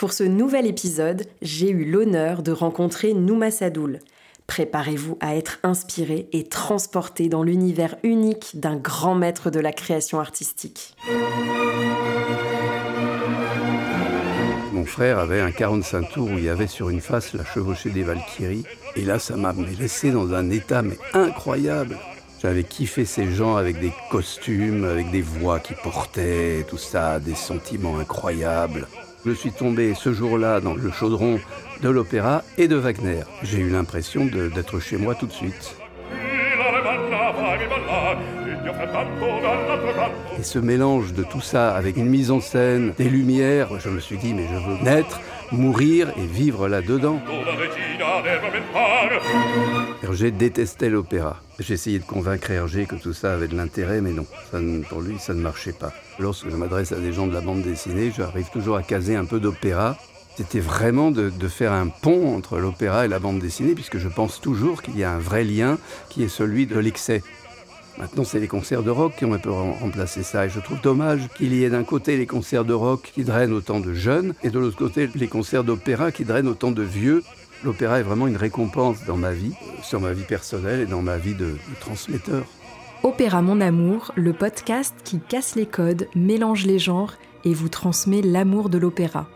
Pour ce nouvel épisode, j'ai eu l'honneur de rencontrer Nouma Sadoul. Préparez-vous à être inspiré et transporté dans l'univers unique d'un grand maître de la création artistique. Mon frère avait un 45 tours où il y avait sur une face la chevauchée des Valkyries. Et là, ça m'a laissé dans un état mais incroyable. J'avais kiffé ces gens avec des costumes, avec des voix qui portaient, tout ça, des sentiments incroyables. Je suis tombé ce jour-là dans le chaudron de l'opéra et de Wagner. J'ai eu l'impression d'être chez moi tout de suite. Et ce mélange de tout ça avec une mise en scène, des lumières, je me suis dit mais je veux naître, mourir et vivre là-dedans. Hergé détestait l'opéra. J'ai essayé de convaincre Hergé que tout ça avait de l'intérêt, mais non, pour lui, ça ne marchait pas. Lorsque je m'adresse à des gens de la bande dessinée, j'arrive toujours à caser un peu d'opéra. C'était vraiment de, faire un pont entre l'opéra et la bande dessinée, puisque je pense toujours qu'il y a un vrai lien qui est celui de l'excès. Maintenant, c'est les concerts de rock qui ont un peu remplacé ça. Et je trouve dommage qu'il y ait d'un côté les concerts de rock qui drainent autant de jeunes, et de l'autre côté les concerts d'opéra qui drainent autant de vieux. L'opéra est vraiment une récompense dans ma vie, euh, sur ma vie personnelle et dans ma vie de, de transmetteur. Opéra Mon Amour, le podcast qui casse les codes, mélange les genres et vous transmet l'amour de l'opéra.